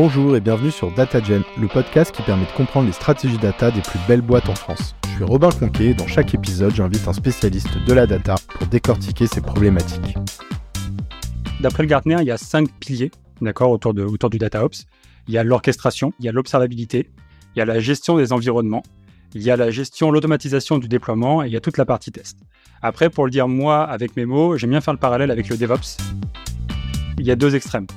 Bonjour et bienvenue sur DataGen, le podcast qui permet de comprendre les stratégies data des plus belles boîtes en France. Je suis Robin Conquet et dans chaque épisode, j'invite un spécialiste de la data pour décortiquer ces problématiques. D'après le Gartner, il y a cinq piliers autour, de, autour du DataOps. Il y a l'orchestration, il y a l'observabilité, il y a la gestion des environnements, il y a la gestion, l'automatisation du déploiement et il y a toute la partie test. Après, pour le dire moi avec mes mots, j'aime bien faire le parallèle avec le DevOps. Il y a deux extrêmes.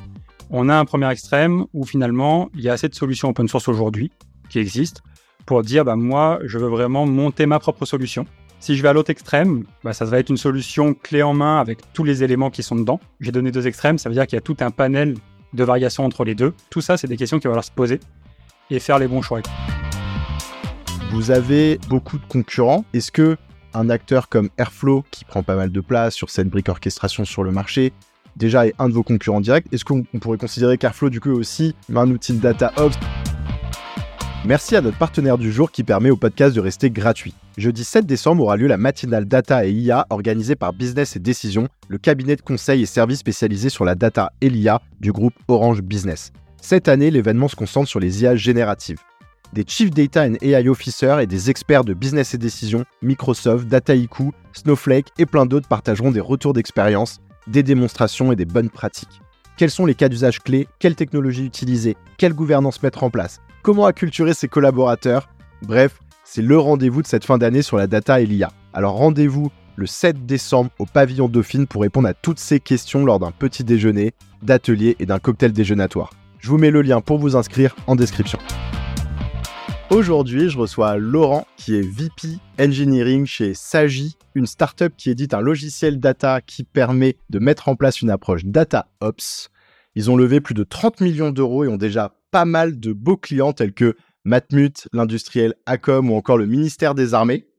On a un premier extrême où finalement, il y a assez de solutions open source aujourd'hui qui existent pour dire, bah, moi, je veux vraiment monter ma propre solution. Si je vais à l'autre extrême, bah, ça va être une solution clé en main avec tous les éléments qui sont dedans. J'ai donné deux extrêmes, ça veut dire qu'il y a tout un panel de variations entre les deux. Tout ça, c'est des questions qu'il va falloir se poser et faire les bons choix. Vous avez beaucoup de concurrents. Est-ce que un acteur comme Airflow, qui prend pas mal de place sur cette brique orchestration sur le marché, déjà est un de vos concurrents directs Est-ce qu'on pourrait considérer qu'Airflow, du coup, aussi un outil de data ops? Merci à notre partenaire du jour qui permet au podcast de rester gratuit. Jeudi 7 décembre aura lieu la matinale data et IA organisée par Business et Décision, le cabinet de conseil et services spécialisé sur la data et l'IA du groupe Orange Business. Cette année, l'événement se concentre sur les IA génératives. Des Chief Data and AI Officers et des experts de Business et Décision, Microsoft, Dataiku, Snowflake et plein d'autres partageront des retours d'expérience, des démonstrations et des bonnes pratiques. Quels sont les cas d'usage clés? Quelles technologies utiliser? Quelle gouvernance mettre en place? Comment acculturer ses collaborateurs? Bref, c'est le rendez-vous de cette fin d'année sur la data et l'IA. Alors rendez-vous le 7 décembre au pavillon Dauphine pour répondre à toutes ces questions lors d'un petit déjeuner, d'atelier et d'un cocktail déjeunatoire. Je vous mets le lien pour vous inscrire en description. Aujourd'hui, je reçois Laurent qui est VP Engineering chez Sagi, une startup qui édite un logiciel data qui permet de mettre en place une approche data ops. Ils ont levé plus de 30 millions d'euros et ont déjà pas mal de beaux clients tels que Matmut, l'industriel Acom ou encore le ministère des Armées.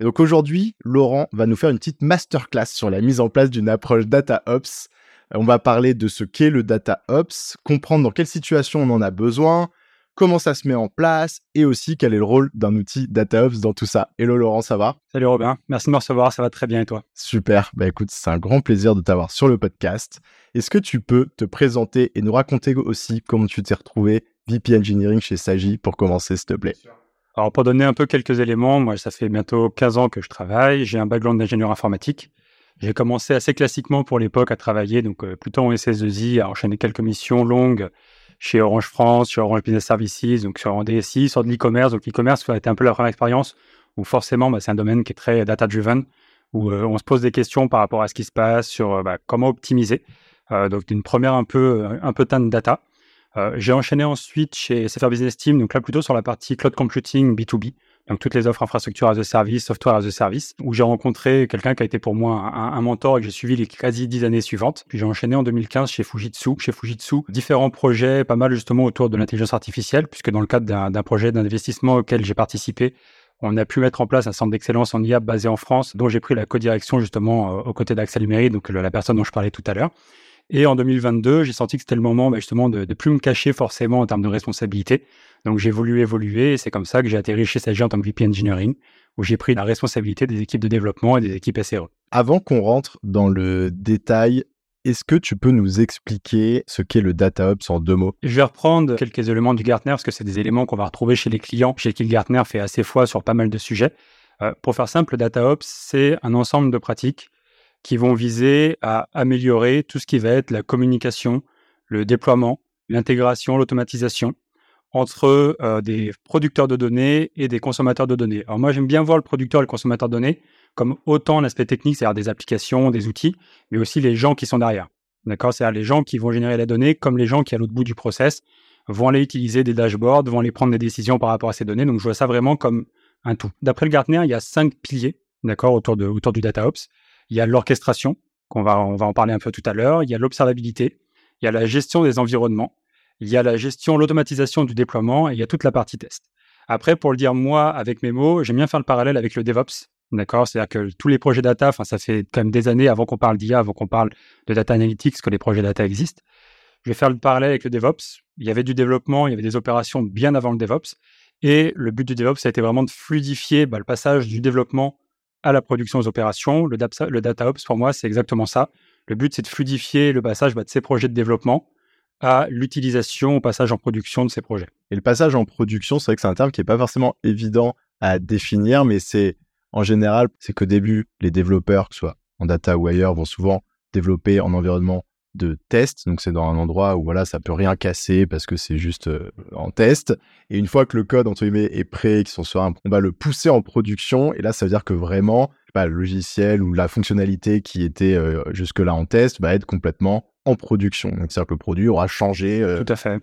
Donc aujourd'hui, Laurent va nous faire une petite masterclass sur la mise en place d'une approche Data Ops. On va parler de ce qu'est le Data Ops, comprendre dans quelle situation on en a besoin, comment ça se met en place et aussi quel est le rôle d'un outil DataOps dans tout ça. Hello Laurent, ça va? Salut Robin, merci de me recevoir, ça va très bien et toi? Super, bah écoute, c'est un grand plaisir de t'avoir sur le podcast. Est-ce que tu peux te présenter et nous raconter aussi comment tu t'es retrouvé VP Engineering chez Sagi pour commencer s'il te plaît? Alors pour donner un peu quelques éléments, moi ça fait bientôt 15 ans que je travaille, j'ai un background d'ingénieur informatique. J'ai commencé assez classiquement pour l'époque à travailler, donc euh, plutôt en SS2I, à enchaîner quelques missions longues chez Orange France, chez Orange Business Services, donc sur DSI, sur de l'e-commerce. Donc l'e-commerce, ça a été un peu la première expérience où forcément, bah, c'est un domaine qui est très data-driven, où euh, on se pose des questions par rapport à ce qui se passe, sur euh, bah, comment optimiser. Euh, donc d'une première un peu, un peu de data. J'ai enchaîné ensuite chez SFR Business Team, donc là plutôt sur la partie cloud computing B2B donc toutes les offres infrastructure as a service, software as a service, où j'ai rencontré quelqu'un qui a été pour moi un, mentor et que j'ai suivi les quasi dix années suivantes. Puis j'ai enchaîné en 2015 chez Fujitsu. Chez Fujitsu, différents projets, pas mal justement autour de l'intelligence artificielle, puisque dans le cadre d'un projet d'investissement auquel j'ai participé, on a pu mettre en place un centre d'excellence en IA basé en France, dont j'ai pris la co-direction justement euh, aux côtés d'Axel Luméry, donc la personne dont je parlais tout à l'heure. Et en 2022, j'ai senti que c'était le moment bah, justement de ne plus me cacher forcément en termes de responsabilité. Donc j'ai voulu évoluer et c'est comme ça que j'ai atterri chez Sagi en tant que VP Engineering, où j'ai pris la responsabilité des équipes de développement et des équipes SRE. Avant qu'on rentre dans le détail, est-ce que tu peux nous expliquer ce qu'est le DataOps en deux mots? Je vais reprendre quelques éléments du Gartner parce que c'est des éléments qu'on va retrouver chez les clients, chez qui le Gartner fait assez fois sur pas mal de sujets. Euh, pour faire simple, le DataOps, c'est un ensemble de pratiques qui vont viser à améliorer tout ce qui va être la communication, le déploiement, l'intégration, l'automatisation entre euh, des producteurs de données et des consommateurs de données. Alors moi, j'aime bien voir le producteur et le consommateur de données comme autant l'aspect technique, c'est-à-dire des applications, des outils, mais aussi les gens qui sont derrière. D'accord? C'est-à-dire les gens qui vont générer la donnée, comme les gens qui, à l'autre bout du process, vont aller utiliser des dashboards, vont aller prendre des décisions par rapport à ces données. Donc, je vois ça vraiment comme un tout. D'après le Gartner, il y a cinq piliers, d'accord, autour, autour du DataOps. Il y a l'orchestration, qu'on va, on va en parler un peu tout à l'heure. Il y a l'observabilité. Il y a la gestion des environnements. Il y a la gestion, l'automatisation du déploiement et il y a toute la partie test. Après, pour le dire moi avec mes mots, j'aime bien faire le parallèle avec le DevOps. D'accord? C'est-à-dire que tous les projets data, enfin, ça fait quand même des années avant qu'on parle d'IA, avant qu'on parle de data analytics, que les projets data existent. Je vais faire le parallèle avec le DevOps. Il y avait du développement, il y avait des opérations bien avant le DevOps. Et le but du DevOps, ça a été vraiment de fluidifier bah, le passage du développement à la production des opérations. Le, le DataOps, pour moi, c'est exactement ça. Le but, c'est de fluidifier le passage bah, de ces projets de développement à l'utilisation, au passage en production de ces projets. Et le passage en production, c'est vrai que c'est un terme qui n'est pas forcément évident à définir, mais c'est en général, c'est qu'au début, les développeurs, que ce soit en data ou ailleurs, vont souvent développer en environnement de test. Donc c'est dans un endroit où voilà, ça peut rien casser parce que c'est juste euh, en test. Et une fois que le code entre guillemets est prêt, qu'ils sont sur un, on va le pousser en production. Et là, ça veut dire que vraiment, pas, le logiciel ou la fonctionnalité qui était euh, jusque-là en test va être complètement en production. Donc c'est-à-dire que le produit aura changé. Euh, Tout à fait.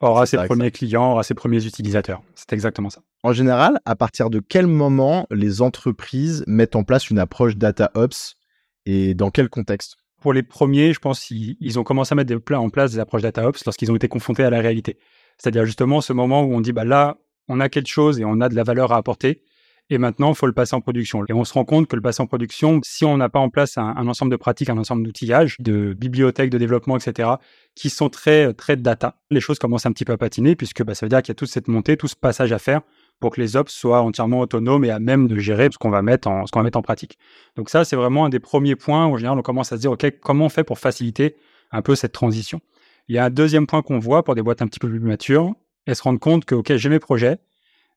aura ses premiers clients, aura ses premiers utilisateurs. C'est exactement ça. En général, à partir de quel moment les entreprises mettent en place une approche data ops et dans quel contexte? Pour les premiers, je pense qu'ils ont commencé à mettre des, en place des approches DataOps lorsqu'ils ont été confrontés à la réalité. C'est-à-dire justement ce moment où on dit bah là, on a quelque chose et on a de la valeur à apporter. Et maintenant, il faut le passer en production. Et on se rend compte que le passer en production, si on n'a pas en place un, ensemble de pratiques, un ensemble d'outillages, de bibliothèques de développement, etc., qui sont très, data, les choses commencent un petit peu à patiner, puisque bah, ça veut dire qu'il y a toute cette montée, tout ce passage à faire pour que les ops soient entièrement autonomes et à même de gérer ce qu'on va mettre en, pratique. Donc ça, c'est vraiment un des premiers points où, en général, on commence à se dire, OK, comment on fait pour faciliter un peu cette transition? Il y a un deuxième point qu'on voit pour des boîtes un petit peu plus matures, elles se rendent compte que, OK, j'ai mes projets,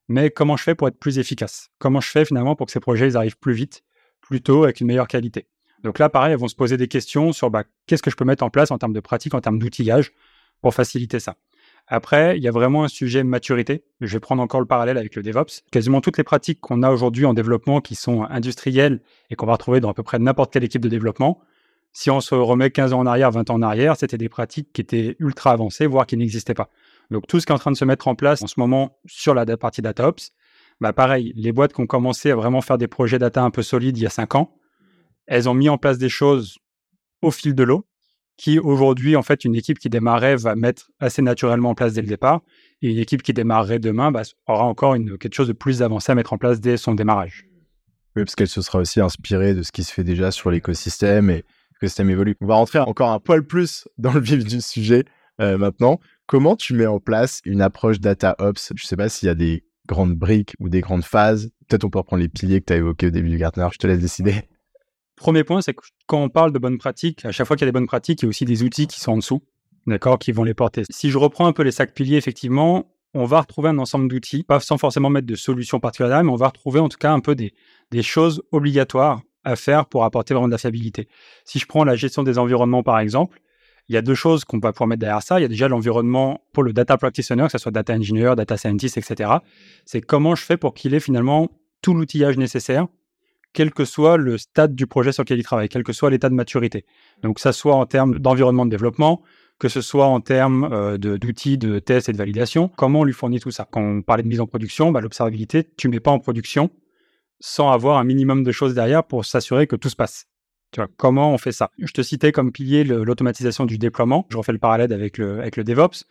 mais comment je fais pour être plus efficace? Comment je fais finalement pour que ces projets arrivent plus vite, plus tôt, avec une meilleure qualité? Donc là, pareil, elles vont se poser des questions sur bah, qu'est-ce que je peux mettre en place en termes de pratique, en termes d'outillage pour faciliter ça. Après, il y a vraiment un sujet maturité. Je vais prendre encore le parallèle avec le DevOps. Quasiment toutes les pratiques qu'on a aujourd'hui en développement qui sont industrielles et qu'on va retrouver dans à peu près n'importe quelle équipe de développement, si on se remet 15 ans en arrière, 20 ans en arrière, c'était des pratiques qui étaient ultra avancées, voire qui n'existaient pas. Donc tout ce qui est en train de se mettre en place en ce moment sur la partie DataOps, bah pareil, les boîtes qui ont commencé à vraiment faire des projets data un peu solides il y a 5 ans, elles ont mis en place des choses au fil de l'eau qui aujourd'hui, en fait, une équipe qui démarrait va mettre assez naturellement en place dès le départ, et une équipe qui démarrerait demain bah, aura encore quelque chose de plus avancé à mettre en place dès son démarrage. Oui, parce qu'elle se sera aussi inspirée de ce qui se fait déjà sur l'écosystème et l'écosystème évolue. On va rentrer encore un poil plus dans le vif du sujet euh, maintenant. Comment tu mets en place une approche data ops? Je ne sais pas s'il y a des grandes briques ou des grandes phases. Peut-être on peut reprendre les piliers que tu as évoqués au début du Gartner. Je te laisse décider. Premier point, c'est que quand on parle de bonnes pratiques, à chaque fois qu'il y a des bonnes pratiques, il y a aussi des outils qui sont en dessous, d'accord, qui vont les porter. Si je reprends un peu les sacs piliers, effectivement, on va retrouver un ensemble d'outils, pas sans forcément mettre de solutions particulières, mais on va retrouver en tout cas un peu des, choses obligatoires à faire pour apporter vraiment de la fiabilité. Si je prends la gestion des environnements, par exemple, il y a deux choses qu'on va pouvoir mettre derrière ça. Il y a déjà l'environnement pour le data practitioner, que ce soit data engineer, data scientist, etc. C'est comment je fais pour qu'il ait finalement tout l'outillage nécessaire quel que soit le stade du projet sur lequel il travaille, quel que soit l'état de maturité. Donc, ça soit en termes d'environnement de développement, que ce soit en termes euh, d'outils de, test et de validation, comment on lui fournit tout ça? Quand on parlait de mise en production, bah, l'observabilité, tu ne mets pas en production sans avoir un minimum de choses derrière pour s'assurer que tout se passe. Tu vois, comment on fait ça? Je te citais comme pilier l'automatisation du déploiement. Je refais le parallèle avec le, DevOps.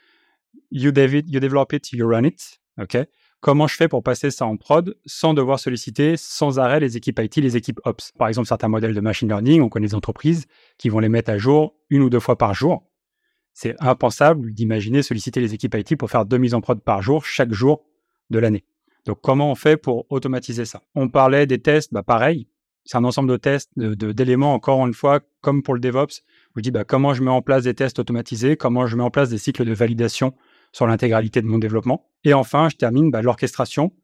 You, develop it, you run it. OK? Comment je fais pour passer ça en prod sans devoir solliciter sans arrêt les équipes IT, les équipes Ops? Par exemple, certains modèles de machine learning, on connaît des entreprises qui vont les mettre à jour une ou deux fois par jour. C'est impensable d'imaginer solliciter les équipes IT pour faire deux mises en prod par jour, chaque jour de l'année. Donc, comment on fait pour automatiser ça? On parlait des tests, bah pareil, c'est un ensemble de tests, d'éléments, encore une fois, comme pour le DevOps. Je dis bah, comment je mets en place des tests automatisés, comment je mets en place des cycles de validation sur l'intégralité de mon développement. Et enfin, je termine bah, l'orchestration.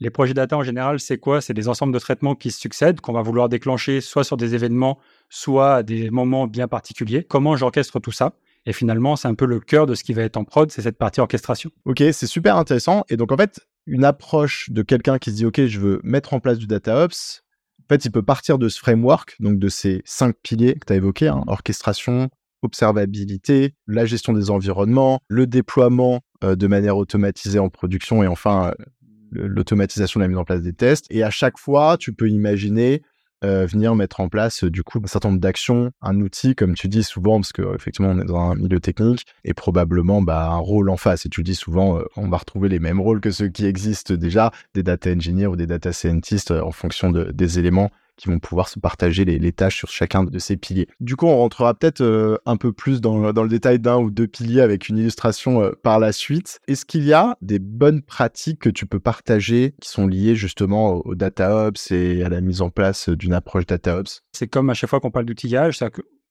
Les projets data en général, c'est quoi? C'est des ensembles de traitements qui se succèdent, qu'on va vouloir déclencher soit sur des événements, soit à des moments bien particuliers. Comment j'orchestre tout ça? Et finalement, c'est un peu le cœur de ce qui va être en prod, c'est cette partie orchestration. Ok, c'est super intéressant. Et donc, en fait, une approche de quelqu'un qui se dit, OK, je veux mettre en place du DataOps, en fait, il peut partir de ce framework, donc de ces cinq piliers que tu as évoqués, hein, orchestration, observabilité, la gestion des environnements, le déploiement euh, de manière automatisée en production et enfin euh, l'automatisation de la mise en place des tests. Et à chaque fois, tu peux imaginer euh, venir mettre en place du coup un certain nombre d'actions, un outil, comme tu dis souvent, parce qu'effectivement on est dans un milieu technique, et probablement bah, un rôle en face. Et tu dis souvent, on va retrouver les mêmes rôles que ceux qui existent déjà, des data engineers ou des data scientists en fonction des éléments qui vont pouvoir se partager les, tâches sur chacun de ces piliers. Du coup, on rentrera peut-être euh, un peu plus dans, le détail d'un ou deux piliers avec une illustration euh, par la suite. Est-ce qu'il y a des bonnes pratiques que tu peux partager qui sont liées justement au, au DataOps et à la mise en place d'une approche DataOps C'est comme à chaque fois qu'on parle d'outillage,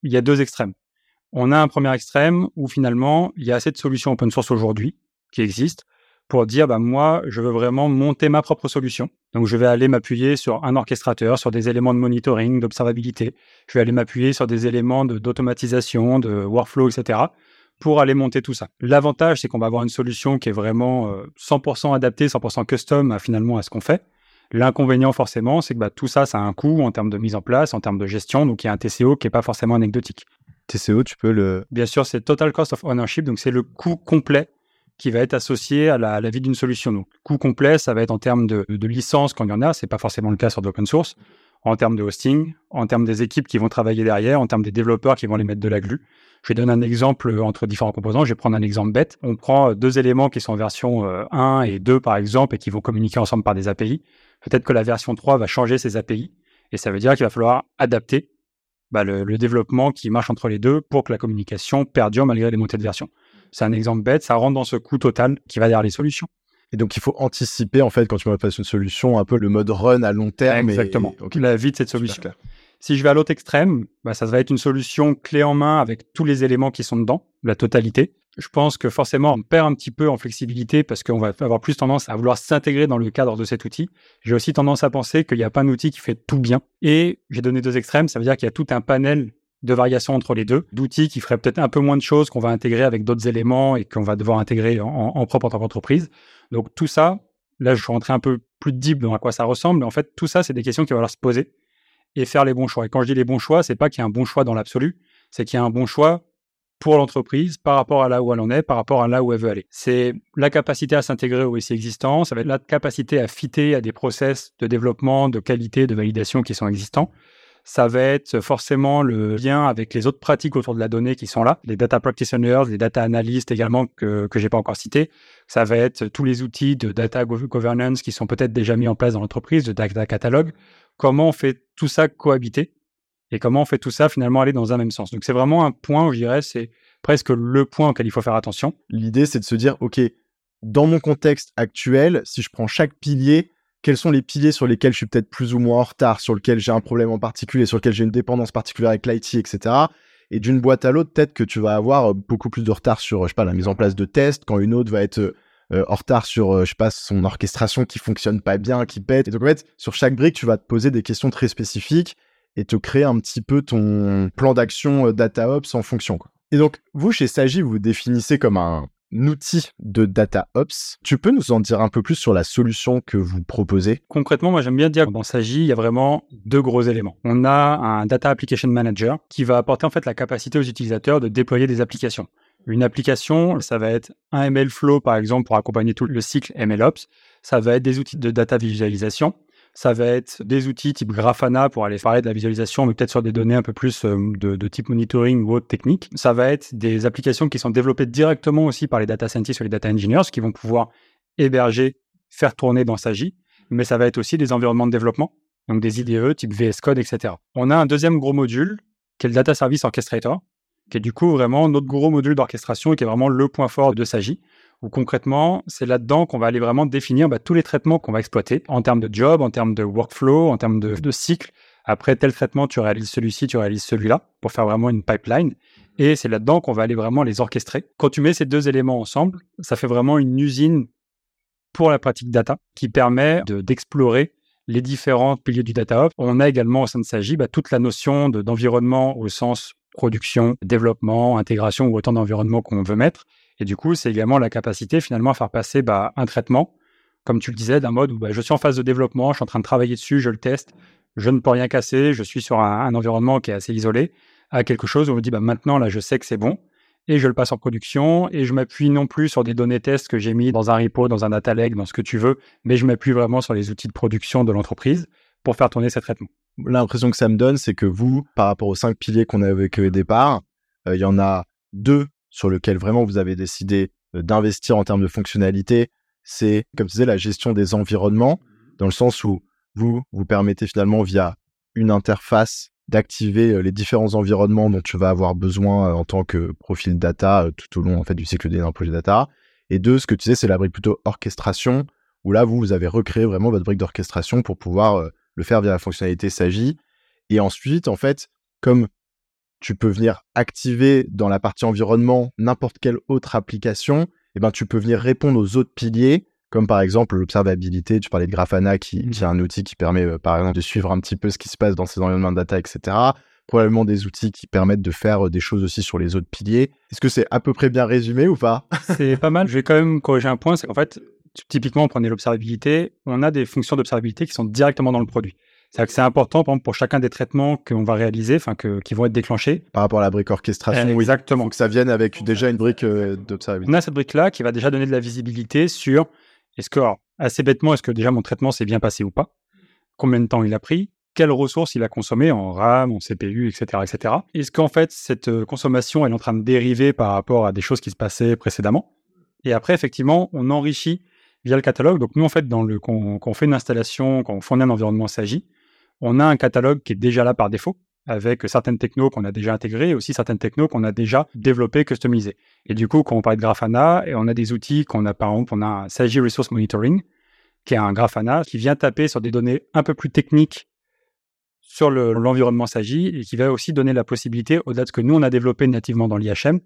il y a deux extrêmes. On a un premier extrême où finalement, il y a assez de solutions open source aujourd'hui qui existent pour dire, bah, moi, je veux vraiment monter ma propre solution. Donc, je vais aller m'appuyer sur un orchestrateur, sur des éléments de monitoring, d'observabilité. Je vais aller m'appuyer sur des éléments d'automatisation, de, workflow, etc. pour aller monter tout ça. L'avantage, c'est qu'on va avoir une solution qui est vraiment 100% euh, adaptée, 100% custom à, finalement à ce qu'on fait. L'inconvénient, forcément, c'est que bah, tout ça, ça a un coût en termes de mise en place, en termes de gestion. Donc, il y a un TCO qui n'est pas forcément anecdotique. TCO, tu peux le. Bien sûr, c'est Total Cost of Ownership, donc c'est le coût complet qui va être associé à la, vie d'une solution. Donc, coût complet, ça va être en termes de, de licence quand il y en a, c'est pas forcément le cas sur l'open source, en termes de hosting, en termes des équipes qui vont travailler derrière, en termes des développeurs qui vont les mettre de la glue. Je vais donner un exemple entre différents composants. Je vais prendre un exemple bête. On prend deux éléments qui sont en version 1 euh, et 2, par exemple, et qui vont communiquer ensemble par des API. Peut-être que la version 3 va changer ces API, et ça veut dire qu'il va falloir adapter bah, le, développement qui marche entre les deux pour que la communication perdure malgré les montées de version. C'est un exemple bête, ça rentre dans ce coût total qui va derrière les solutions. Et donc, il faut anticiper, en fait, quand tu passer une solution, un peu le mode run à long terme. Exactement. La vie de cette solution. Si je vais à l'autre extrême, bah, ça va être une solution clé en main avec tous les éléments qui sont dedans, la totalité je pense que forcément, on perd un petit peu en flexibilité parce qu'on va avoir plus tendance à vouloir s'intégrer dans le cadre de cet outil. J'ai aussi tendance à penser qu'il n'y a pas un outil qui fait tout bien. Et j'ai donné deux extrêmes, ça veut dire qu'il y a tout un panel de variations entre les deux, d'outils qui feraient peut-être un peu moins de choses qu'on va intégrer avec d'autres éléments et qu'on va devoir intégrer en, propre en tant qu'entreprise. Donc tout ça, là je suis rentré un peu plus deep dans à quoi ça ressemble, mais en fait tout ça c'est des questions qu'il va falloir se poser et faire les bons choix. Et quand je dis les bons choix, c'est pas qu'il y a un bon choix dans l'absolu, c'est qu'il y a un bon choix pour l'entreprise par rapport à là où elle en est, par rapport à là où elle veut aller. C'est la capacité à s'intégrer au SI existant, ça va être la capacité à fitter à des process de développement, de qualité, de validation qui sont existants. Ça va être forcément le lien avec les autres pratiques autour de la donnée qui sont là, les data practitioners, les data analysts également que que j'ai pas encore cités. Ça va être tous les outils de data governance qui sont peut-être déjà mis en place dans l'entreprise, de data catalogue. Comment on fait tout ça cohabiter et comment on fait tout ça finalement aller dans un même sens? Donc c'est vraiment un point où je dirais c'est presque le point auquel il faut faire attention. L'idée c'est de se dire ok dans mon contexte actuel si je prends chaque pilier quels sont les piliers sur lesquels je suis peut-être plus ou moins en retard, sur lesquels j'ai un problème en particulier, sur lesquels j'ai une dépendance particulière avec l'IT, etc. Et d'une boîte à l'autre, peut-être que tu vas avoir euh, beaucoup plus de retard sur, je sais pas, la mise en place de tests, quand une autre va être euh, en retard sur, euh, sais pas, son orchestration qui fonctionne pas bien, qui pète. Et donc en fait, sur chaque brique, tu vas te poser des questions très spécifiques et te créer un petit peu ton plan d'action euh, DataOps en fonction. Et donc, vous, chez Sagi, vous vous définissez comme un outil de DataOps. Tu peux nous en dire un peu plus sur la solution que vous proposez? Concrètement, moi j'aime bien dire que dans Sagi, il y a vraiment deux gros éléments. On a un Data Application Manager qui va apporter en fait la capacité aux utilisateurs de déployer des applications. Une application, ça va être un ML Flow par exemple pour accompagner tout le cycle MLOps. Ça va être des outils de data visualisation ça va être des outils type Grafana pour aller parler de la visualisation, mais peut-être sur des données un peu plus euh, de, type monitoring ou autre technique. Ça va être des applications qui sont développées directement aussi par les data scientists ou les data engineers qui vont pouvoir héberger, faire tourner dans Sagi. Mais ça va être aussi des environnements de développement, donc des IDE type VS Code, etc. On a un deuxième gros module qui est le Data Service Orchestrator, qui est du coup vraiment notre gros module d'orchestration et qui est vraiment le point fort de Sagi où concrètement, c'est là-dedans qu'on va aller vraiment définir bah, tous les traitements qu'on va exploiter en termes de job, en termes de workflow, en termes de, cycle. Après tel traitement, tu réalises celui-ci, tu réalises celui-là pour faire vraiment une pipeline. Et c'est là-dedans qu'on va aller vraiment les orchestrer. Quand tu mets ces deux éléments ensemble, ça fait vraiment une usine pour la pratique data qui permet d'explorer les différents piliers du data On a également au sein de Sagi bah, toute la notion d'environnement au sens production, développement, intégration ou autant d'environnements qu'on veut mettre. Et du coup, c'est également la capacité finalement à faire passer bah, un traitement, comme tu le disais, d'un mode où bah, je suis en phase de développement, je suis en train de travailler dessus, je le teste, je ne peux rien casser, je suis sur un, environnement qui est assez isolé, à quelque chose où on me dit bah, maintenant là je sais que c'est bon, et je le passe en production, et je m'appuie non plus sur des données tests que j'ai mis dans un repo, dans un data lake, dans ce que tu veux, mais je m'appuie vraiment sur les outils de production de l'entreprise pour faire tourner ces traitements. L'impression que ça me donne, c'est que vous, par rapport aux cinq piliers qu'on avait au départ, euh, il y en a deux sur lequel vraiment vous avez décidé euh, d'investir en termes de fonctionnalité, c'est, comme tu disais, la gestion des environnements, dans le sens où vous vous permettez finalement via une interface d'activer euh, les différents environnements dont tu vas avoir besoin euh, en tant que profil data tout au long en fait du cycle d'un projet data. Et deux, ce que tu sais, c'est la brique plutôt orchestration, où là, vous, vous avez recréé vraiment votre brique d'orchestration pour pouvoir le faire via la fonctionnalité SAGI. Et ensuite, en fait, comme tu peux venir activer dans la partie environnement n'importe quelle autre application, et ben tu peux venir répondre aux autres piliers, comme par exemple l'observabilité. Tu parlais de Grafana, qui, qui est un outil qui permet, euh, par exemple, de suivre un petit peu ce qui se passe dans ces environnements de data, etc. Probablement des outils qui permettent de faire euh, des choses aussi sur les autres piliers. Est-ce que c'est à peu près bien résumé ou pas? C'est pas mal. Je vais quand même corriger un point. C'est qu'en fait, typiquement, on prenait l'observabilité. On a des fonctions d'observabilité qui sont directement dans le produit. C'est-à-dire que c'est important, par exemple, pour chacun des traitements qu'on va réaliser, enfin, qui vont être déclenchés. Par rapport à la brique orchestration, Exactement. Faut que ça vienne avec déjà une brique euh, d'observabilité. On a cette brique-là qui va déjà donner de la visibilité sur est-ce que, alors, assez bêtement, est-ce que déjà mon traitement s'est bien passé ou pas? Combien de temps il a pris? Quelles ressources il a consommé en RAM, en CPU, etc. etc. Est-ce qu'en fait, cette euh, consommation elle est en train de dériver par rapport à des choses qui se passaient précédemment? Et après, effectivement, on enrichit via le catalogue. Donc, nous, en fait, dans le, quand, quand on fait une installation, quand on fournit un environnement SAGI, on a un catalogue qui est déjà là par défaut, avec certaines technos qu'on a déjà intégrées et aussi certaines technos qu'on a déjà développées, customisées. Et du coup, quand on parle de Grafana, on a des outils qu'on a, par exemple, on a un SAGI Resource Monitoring, qui est un Grafana qui vient taper sur des données un peu plus techniques sur l'environnement SAGI et qui va aussi donner la possibilité, au-delà de ce que nous, on a développé nativement dans l'IHM,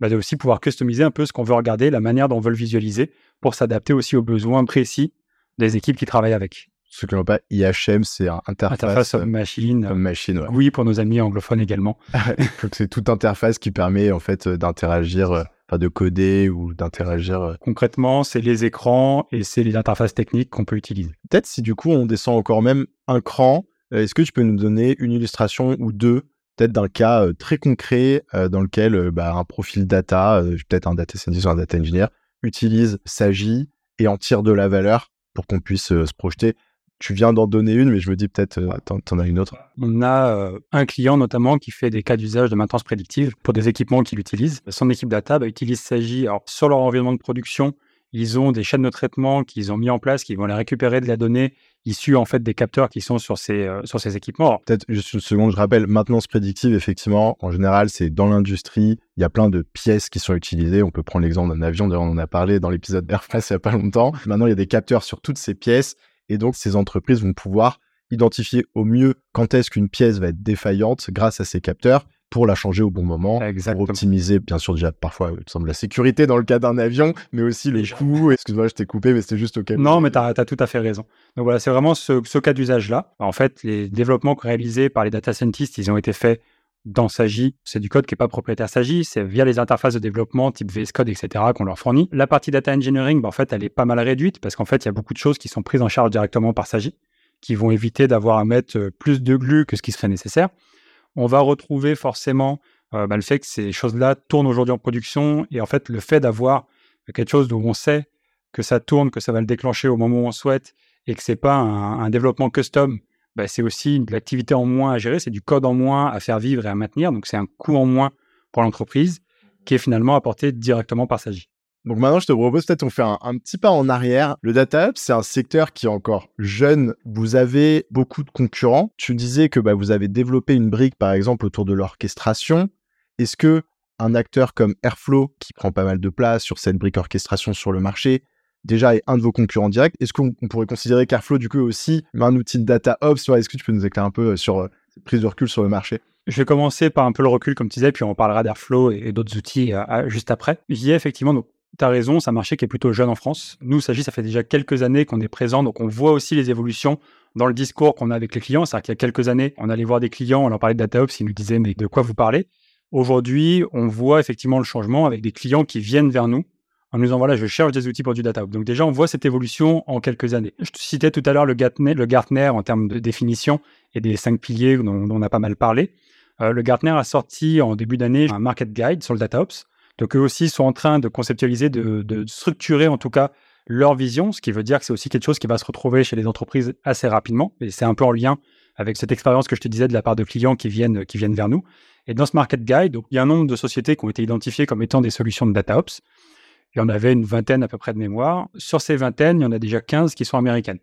bah, de aussi pouvoir customiser un peu ce qu'on veut regarder, la manière dont on veut le visualiser, pour s'adapter aussi aux besoins précis des équipes qui travaillent avec. Ceux qui n'ont pas IHM, c'est un interface. Interface machine. Comme machine, ouais. Oui, pour nos amis anglophones également. C'est toute interface qui permet en fait d'interagir, euh, enfin de coder ou d'interagir. euh. Concrètement, c'est les écrans et c'est les interfaces techniques qu'on peut utiliser. Peut-être si du coup on descend encore même un cran, euh, est-ce que tu peux nous donner une illustration ou deux, peut-être d'un cas euh, très concret euh, dans lequel euh, bah, un profil data, euh, peut-être un data scientist ou un data engineer, utilise Sagi et en tire de la valeur pour qu'on puisse euh, se projeter. Tu viens d'en donner une, mais je me dis peut-être euh, t'en, t'en as une autre. On a euh, un client notamment qui fait des cas d'usage de maintenance prédictive pour des équipements qu'il utilise. Son équipe data bah, utilise Sagi. Alors, sur leur environnement de production, ils ont des chaînes de traitement qu'ils ont mis en place, qui vont aller récupérer de la donnée issue en fait des capteurs qui sont sur ces, euh, sur ces équipements. Alors, Peut-être juste une seconde, je rappelle, maintenance prédictive, effectivement, en général, c'est dans l'industrie, il y a plein de pièces qui sont utilisées. On peut prendre l'exemple d'un avion, d'ailleurs, on en a parlé dans l'épisode d'Airfrance il n'y a pas longtemps. Maintenant, il y a des capteurs sur toutes ces pièces, et donc ces entreprises vont pouvoir identifier au mieux quand est-ce qu'une pièce va être défaillante grâce à ces capteurs pour la changer au bon moment, Exactement. pour optimiser, bien sûr, déjà parfois, il me semble, la sécurité dans le cas d'un avion, mais aussi le Déjà. coût. Excuse-moi, je t'ai coupé, mais c'était juste au cas. Non, mais tu as, tout à fait raison. Donc voilà, c'est vraiment ce, ce cas d'usage-là. En fait, les développements réalisés par les data scientists, ils ont été faits dans Sagi. C'est du code qui n'est pas propriétaire Sagi, c'est via les interfaces de développement type VS Code, etc. qu'on leur fournit. La partie data engineering, bah, en fait, elle est pas mal réduite parce qu'en fait, il y a beaucoup de choses qui sont prises en charge directement par Sagi, qui vont éviter d'avoir à mettre euh, plus de glue que ce qui serait nécessaire. On va retrouver forcément euh, bah, le fait que ces choses-là tournent aujourd'hui en production et en fait, le fait d'avoir quelque chose où on sait que ça tourne, que ça va le déclencher au moment où on souhaite et que c'est pas un développement custom, bah, c'est aussi de l'activité en moins à gérer, c'est du code en moins à faire vivre et à maintenir. Donc c'est un coût en moins pour l'entreprise qui est finalement apporté directement par Sagi. Donc maintenant, je te propose peut-être on fait un, petit pas en arrière. Le data hub, c'est un secteur qui est encore jeune. Vous avez beaucoup de concurrents. Tu disais que bah, vous avez développé une brique, par exemple, autour de l'orchestration. Est-ce que un acteur comme Airflow, qui prend pas mal de place sur cette brique orchestration sur le marché, déjà est un de vos concurrents directs Est-ce qu'on on pourrait considérer qu'Airflow, du coup, est aussi un outil de data ops? Est-ce que tu peux nous éclairer un peu euh, sur euh, cette prise de recul sur le marché? Je vais commencer par un peu le recul, comme tu disais, puis on parlera d'Airflow et, d'autres outils euh, juste après. J'y ai effectivement, donc, tu as raison, c'est un marché qui est plutôt jeune en France. Nous, Sagi, ça fait déjà quelques années qu'on est présent, donc on voit aussi les évolutions dans le discours qu'on a avec les clients. C'est-à-dire qu'il y a quelques années, on allait voir des clients, on leur parlait de DataOps, ils nous disaient, mais de quoi vous parlez? Aujourd'hui, on voit effectivement le changement avec des clients qui viennent vers nous en nous disant, voilà, je cherche des outils pour du DataOps. Donc déjà, on voit cette évolution en quelques années. Je citais tout à l'heure le Gartner, le Gartner en termes de définition et des cinq piliers dont, on a pas mal parlé. Euh, le Gartner a sorti en début d'année un market guide sur le DataOps. Donc eux aussi sont en train de conceptualiser, de, structurer en tout cas leur vision, ce qui veut dire que c'est aussi quelque chose qui va se retrouver chez les entreprises assez rapidement. Et c'est un peu en lien avec cette expérience que je te disais de la part de clients qui viennent, qui viennent vers nous. Et dans ce market guide, il y a un nombre de sociétés qui ont été identifiées comme étant des solutions de DataOps. Il y en avait une vingtaine à peu près de mémoire. Sur ces vingtaines, il y en a déjà 15 qui sont américaines.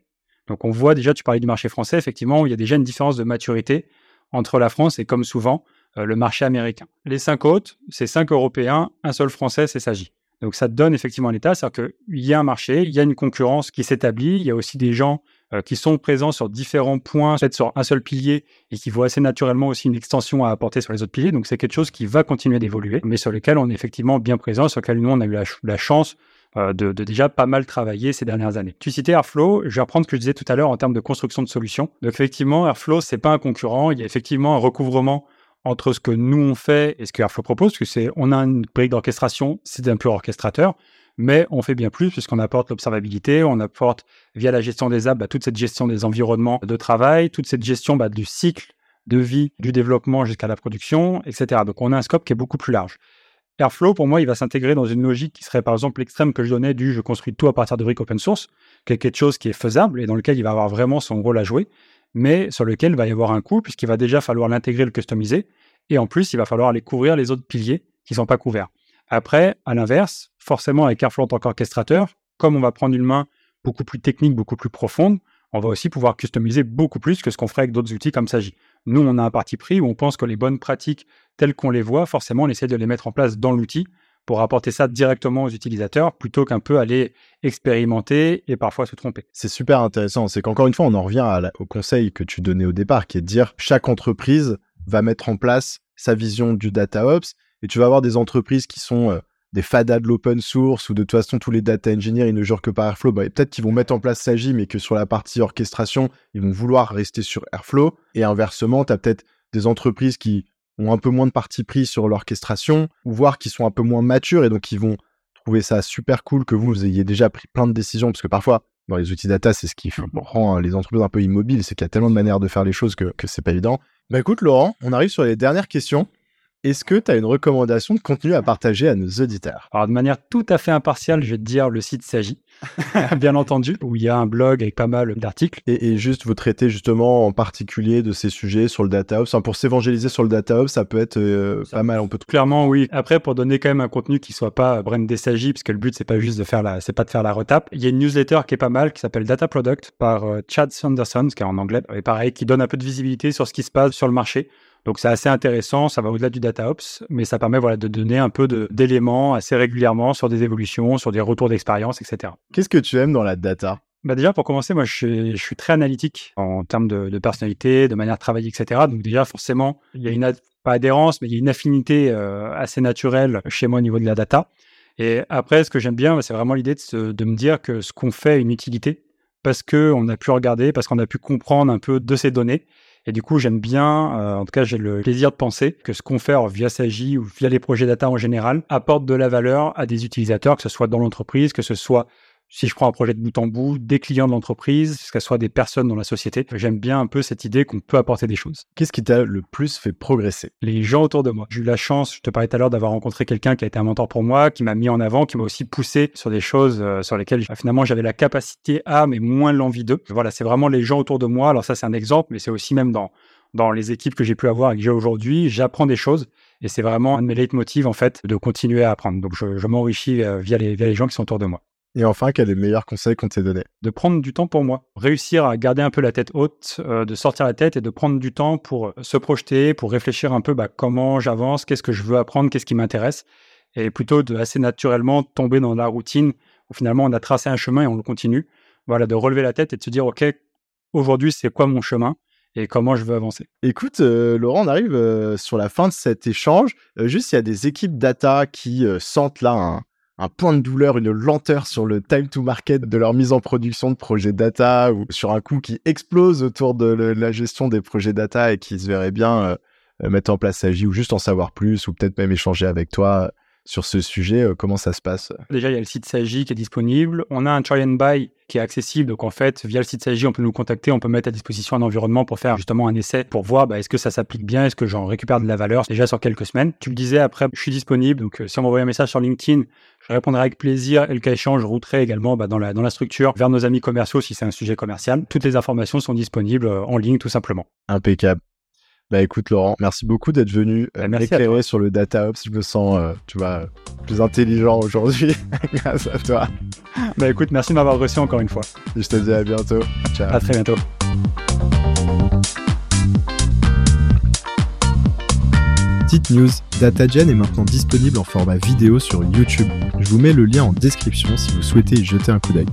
Donc on voit déjà, tu parlais du marché français, effectivement, il y a déjà une différence de maturité entre la France et comme souvent euh, le marché américain. Les cinq autres, c'est cinq Européens, un seul Français, c'est Sagi. Donc ça donne effectivement l'état, c'est-à-dire qu'il y a un marché, il y a une concurrence qui s'établit, il y a aussi des gens euh, qui sont présents sur différents points, peut-être sur un seul pilier, et qui voient assez naturellement aussi une extension à apporter sur les autres piliers. Donc c'est quelque chose qui va continuer d'évoluer, mais sur lequel on est effectivement bien présent, sur lequel nous, on a eu la, chance euh, de, déjà pas mal travailler ces dernières années. Tu citais Airflow, je vais reprendre ce que je disais tout à l'heure en termes de construction de solutions. Donc effectivement, Airflow, c'est pas un concurrent, il y a effectivement un recouvrement entre ce que nous on fait et ce que Airflow propose, parce que c'est on a une brique d'orchestration, c'est un pur orchestrateur, mais on fait bien plus puisqu'on apporte l'observabilité, on apporte via la gestion des apps bah, toute cette gestion des environnements de travail, toute cette gestion bah, du cycle de vie du développement jusqu'à la production, etc. Donc on a un scope qui est beaucoup plus large. Airflow, pour moi, il va s'intégrer dans une logique qui serait par exemple l'extrême que je donnais du je construis tout à partir de briques open source, qui est quelque chose qui est faisable et dans lequel il va avoir vraiment son rôle à jouer, mais sur lequel il va y avoir un coût puisqu'il va déjà falloir l'intégrer, le customiser, et en plus, il va falloir aller couvrir les autres piliers qui ne sont pas couverts. Après, à l'inverse, forcément avec Airflow en tant qu'orchestrateur, comme on va prendre une main beaucoup plus technique, beaucoup plus profonde, on va aussi pouvoir customiser beaucoup plus que ce qu'on ferait avec d'autres outils comme Sagi. Nous, on a un parti pris où on pense que les bonnes pratiques telles qu'on les voit, forcément, on essaie de les mettre en place dans l'outil pour apporter ça directement aux utilisateurs plutôt qu'un peu aller expérimenter et parfois se tromper. C'est super intéressant. C'est qu'encore une fois, on en revient au conseil que tu donnais au départ, qui est de dire chaque entreprise va mettre en place sa vision du data ops et tu vas avoir des entreprises qui sont euh, des fadas de l'open source ou de toute façon tous les data engineers ils ne jurent que par Airflow, bah, peut-être qu'ils vont mettre en place Sagi mais que sur la partie orchestration, ils vont vouloir rester sur Airflow. Et inversement, tu as peut-être des entreprises qui ont un peu moins de parti pris sur l'orchestration ou voire qui sont un peu moins matures et donc ils vont trouver ça super cool que vous, vous ayez déjà pris plein de décisions. Parce que parfois dans les outils data, c'est ce qui rend les entreprises un peu immobiles, c'est qu'il y a tellement de manières de faire les choses que, que c'est pas évident. Bah écoute Laurent, on arrive sur les dernières questions. Est-ce que tu as une recommandation de contenu à partager à nos auditeurs? Alors, de manière tout à fait impartiale, je vais te dire le site s'agit, bien entendu, où il y a un blog avec pas mal d'articles. Et, juste, vous traitez justement en particulier de ces sujets sur le data Enfin, pour s'évangéliser sur le data ça peut être euh, pas mal. On peut Clairement, oui. Après, pour donner quand même un contenu qui soit pas brandé s'agit, parce que le but, c'est pas juste de faire la, c'est pas de faire la retape. Il y a une newsletter qui est pas mal, qui s'appelle Data Product par euh, Chad Sanderson, qui est en anglais, et pareil, qui donne un peu de visibilité sur ce qui se passe sur le marché. Donc c'est assez intéressant, ça va au-delà du data ops, mais ça permet voilà, de donner un peu d'éléments assez régulièrement sur des évolutions, sur des retours d'expérience, etc. Qu'est-ce que tu aimes dans la data? Bah déjà, pour commencer, moi, je suis, très analytique en termes de, personnalité, de manière de travailler, etc. Donc déjà, forcément, il y a une pas adhérence, mais il y a une affinité euh, assez naturelle chez moi au niveau de la data. Et après, ce que j'aime bien, c'est vraiment l'idée de, de, me dire que ce qu'on fait a une utilité parce qu'on a pu regarder, parce qu'on a pu comprendre un peu de ces données et du coup, j'aime bien, euh, en tout cas, j'ai le plaisir de penser que ce qu'on fait via Sagi ou via les projets data en général apporte de la valeur à des utilisateurs, que ce soit dans l'entreprise, que ce soit si je prends un projet de bout en bout, des clients de l'entreprise, ce soit des personnes dans la société. J'aime bien un peu cette idée qu'on peut apporter des choses. Qu'est-ce qui t'a le plus fait progresser? Les gens autour de moi. J'ai eu la chance, je te parlais tout à l'heure, d'avoir rencontré quelqu'un qui a été un mentor pour moi, qui m'a mis en avant, qui m'a aussi poussé sur des choses euh, sur lesquelles finalement j'avais la capacité à, mais moins l'envie d'eux. Voilà, c'est vraiment les gens autour de moi. Alors ça, c'est un exemple, mais c'est aussi même dans dans les équipes que j'ai pu avoir et que j'ai aujourd'hui, j'apprends des choses. Et c'est vraiment un de mes leitmotivs, en fait, de continuer à apprendre. Donc, je, m'enrichis euh, via les, via les gens qui sont autour de moi. Et enfin, quel est le meilleur conseil qu'on t'ait donné? De prendre du temps pour moi. Réussir à garder un peu la tête haute, euh, de sortir la tête et de prendre du temps pour se projeter, pour réfléchir un peu bah, comment j'avance, qu'est-ce que je veux apprendre, qu'est-ce qui m'intéresse. Et plutôt de assez naturellement tomber dans la routine où finalement on a tracé un chemin et on le continue. Voilà, de relever la tête et de se dire, OK, aujourd'hui, c'est quoi mon chemin et comment je veux avancer. Écoute, euh, Laurent, on arrive euh, sur la fin de cet échange. Euh, juste, il y a des équipes data qui sentent là un, point de douleur, une lenteur sur le time to market de leur mise en production de projets data ou sur un coût qui explose autour de la gestion des projets data et qui se verrait bien mettre en place Agi ou juste en savoir plus ou peut-être même échanger avec toi sur ce sujet. Euh, comment ça se passe? Déjà, il y a le site Sagi qui est disponible. On a un try and buy qui est accessible. Donc, en fait, via le site Sagi, on peut nous contacter, on peut mettre à disposition un environnement pour faire justement un essai pour voir bah, est-ce que ça s'applique bien, est-ce que j'en récupère de la valeur? Déjà sur quelques semaines. Tu le disais, après, je suis disponible. Donc, euh, si on m'envoie un message sur LinkedIn, je répondrai avec plaisir et le cas échange, je routerai également bah, dans, la, dans la structure vers nos amis commerciaux si c'est un sujet commercial. Toutes les informations sont disponibles euh, en ligne tout simplement. Impeccable. Bah écoute Laurent, merci beaucoup d'être venu euh, bah, éclairer sur le data ops. Je me sens, euh, tu vois, plus intelligent aujourd'hui grâce à toi. Bah écoute, merci de m'avoir reçu encore une fois. Je te dis à bientôt. Ciao. À très bientôt. Petite news, DataGen est maintenant disponible en format vidéo sur YouTube. Je vous mets le lien en description si vous souhaitez y jeter un coup d'œil.